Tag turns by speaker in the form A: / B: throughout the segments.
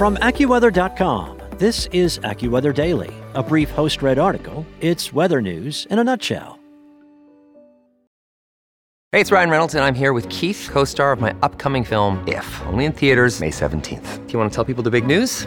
A: From AccuWeather.com, this is AccuWeather Daily, a brief host read article. It's weather news in a nutshell.
B: Hey, it's Ryan Reynolds, and I'm here with Keith, co star of my upcoming film, If, only in theaters, May 17th. Do you want to tell people the big news?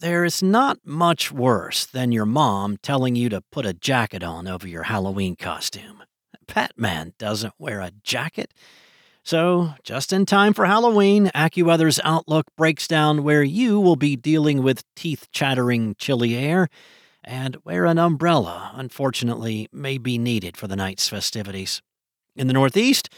A: there is not much worse than your mom telling you to put a jacket on over your Halloween costume. Batman doesn't wear a jacket. So, just in time for Halloween, AccuWeather's Outlook breaks down where you will be dealing with teeth chattering chilly air and where an umbrella, unfortunately, may be needed for the night's festivities. In the Northeast,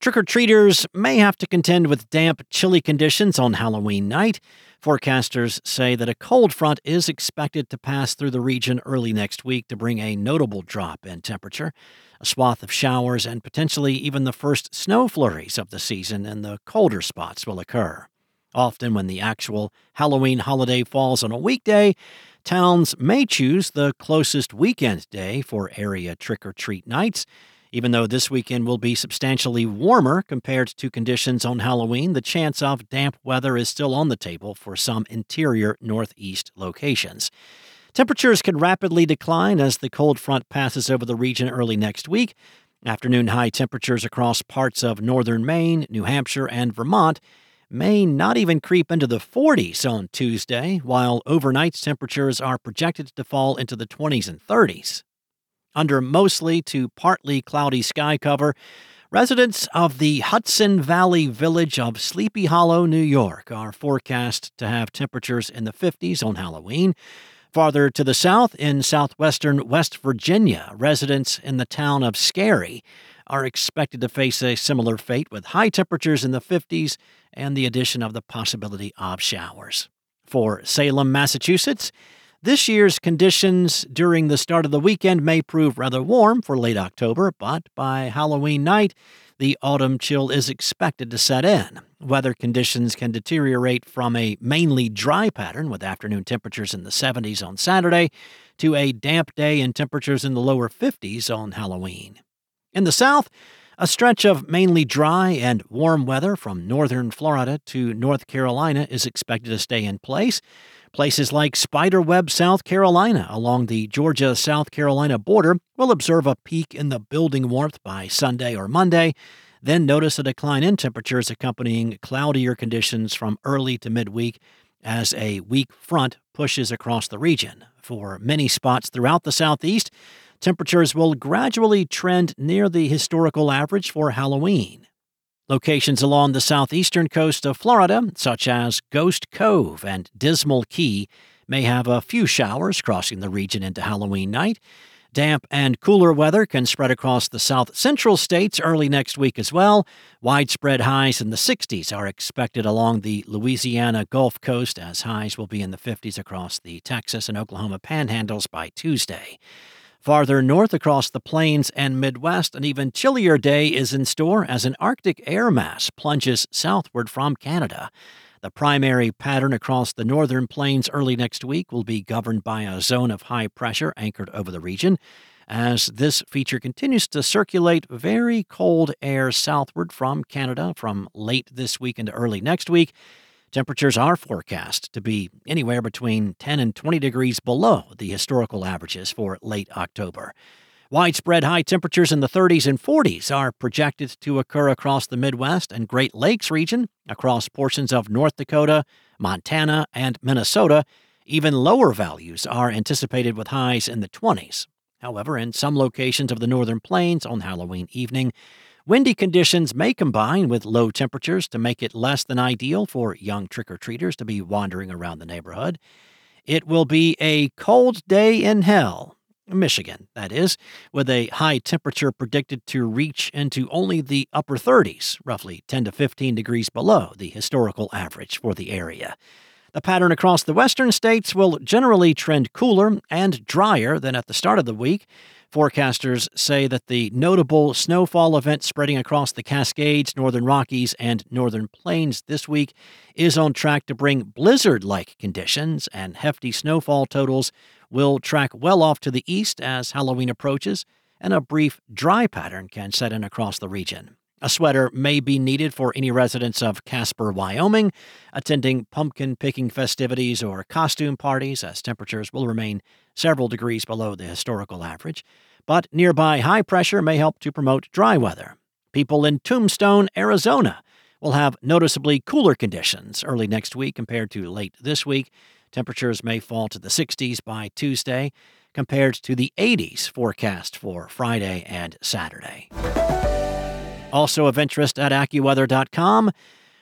A: trick or treaters may have to contend with damp, chilly conditions on Halloween night. Forecasters say that a cold front is expected to pass through the region early next week to bring a notable drop in temperature. A swath of showers and potentially even the first snow flurries of the season in the colder spots will occur. Often, when the actual Halloween holiday falls on a weekday, towns may choose the closest weekend day for area trick or treat nights. Even though this weekend will be substantially warmer compared to conditions on Halloween, the chance of damp weather is still on the table for some interior northeast locations. Temperatures can rapidly decline as the cold front passes over the region early next week. Afternoon high temperatures across parts of northern Maine, New Hampshire, and Vermont may not even creep into the 40s on Tuesday, while overnight temperatures are projected to fall into the 20s and 30s. Under mostly to partly cloudy sky cover, residents of the Hudson Valley village of Sleepy Hollow, New York, are forecast to have temperatures in the 50s on Halloween. Farther to the south, in southwestern West Virginia, residents in the town of Scary are expected to face a similar fate with high temperatures in the 50s and the addition of the possibility of showers. For Salem, Massachusetts, this year's conditions during the start of the weekend may prove rather warm for late October, but by Halloween night, the autumn chill is expected to set in. Weather conditions can deteriorate from a mainly dry pattern with afternoon temperatures in the 70s on Saturday to a damp day and temperatures in the lower 50s on Halloween. In the south, a stretch of mainly dry and warm weather from northern Florida to North Carolina is expected to stay in place. Places like Spiderweb, South Carolina, along the Georgia South Carolina border, will observe a peak in the building warmth by Sunday or Monday, then notice a decline in temperatures accompanying cloudier conditions from early to midweek as a weak front pushes across the region. For many spots throughout the southeast, temperatures will gradually trend near the historical average for Halloween. Locations along the southeastern coast of Florida, such as Ghost Cove and Dismal Key, may have a few showers crossing the region into Halloween night. Damp and cooler weather can spread across the south central states early next week as well. Widespread highs in the 60s are expected along the Louisiana Gulf Coast, as highs will be in the 50s across the Texas and Oklahoma panhandles by Tuesday. Farther north across the plains and Midwest, an even chillier day is in store as an Arctic air mass plunges southward from Canada. The primary pattern across the northern plains early next week will be governed by a zone of high pressure anchored over the region. As this feature continues to circulate very cold air southward from Canada from late this week into early next week, Temperatures are forecast to be anywhere between 10 and 20 degrees below the historical averages for late October. Widespread high temperatures in the 30s and 40s are projected to occur across the Midwest and Great Lakes region, across portions of North Dakota, Montana, and Minnesota. Even lower values are anticipated with highs in the 20s. However, in some locations of the northern plains on Halloween evening, Windy conditions may combine with low temperatures to make it less than ideal for young trick or treaters to be wandering around the neighborhood. It will be a cold day in hell, Michigan, that is, with a high temperature predicted to reach into only the upper 30s, roughly 10 to 15 degrees below the historical average for the area. The pattern across the western states will generally trend cooler and drier than at the start of the week. Forecasters say that the notable snowfall event spreading across the Cascades, Northern Rockies, and Northern Plains this week is on track to bring blizzard like conditions, and hefty snowfall totals will track well off to the east as Halloween approaches, and a brief dry pattern can set in across the region. A sweater may be needed for any residents of Casper, Wyoming, attending pumpkin picking festivities or costume parties, as temperatures will remain several degrees below the historical average. But nearby high pressure may help to promote dry weather. People in Tombstone, Arizona will have noticeably cooler conditions early next week compared to late this week. Temperatures may fall to the 60s by Tuesday compared to the 80s forecast for Friday and Saturday. Also of interest at AccuWeather.com,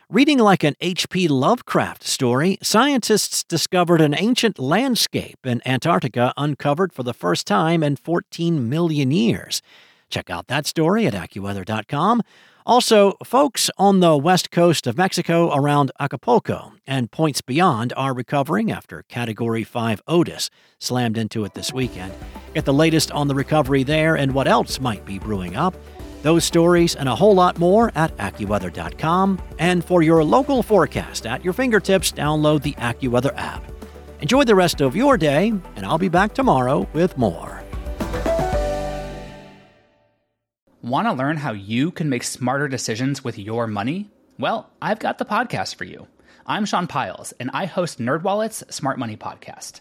A: reading like an H.P. Lovecraft story, scientists discovered an ancient landscape in Antarctica uncovered for the first time in 14 million years. Check out that story at AccuWeather.com. Also, folks on the west coast of Mexico around Acapulco and points beyond are recovering after Category 5 Otis slammed into it this weekend. Get the latest on the recovery there and what else might be brewing up. Those stories and a whole lot more at AccuWeather.com. And for your local forecast at your fingertips, download the AccuWeather app. Enjoy the rest of your day, and I'll be back tomorrow with more.
C: Want to learn how you can make smarter decisions with your money? Well, I've got the podcast for you. I'm Sean Pyles, and I host NerdWallet's Smart Money Podcast.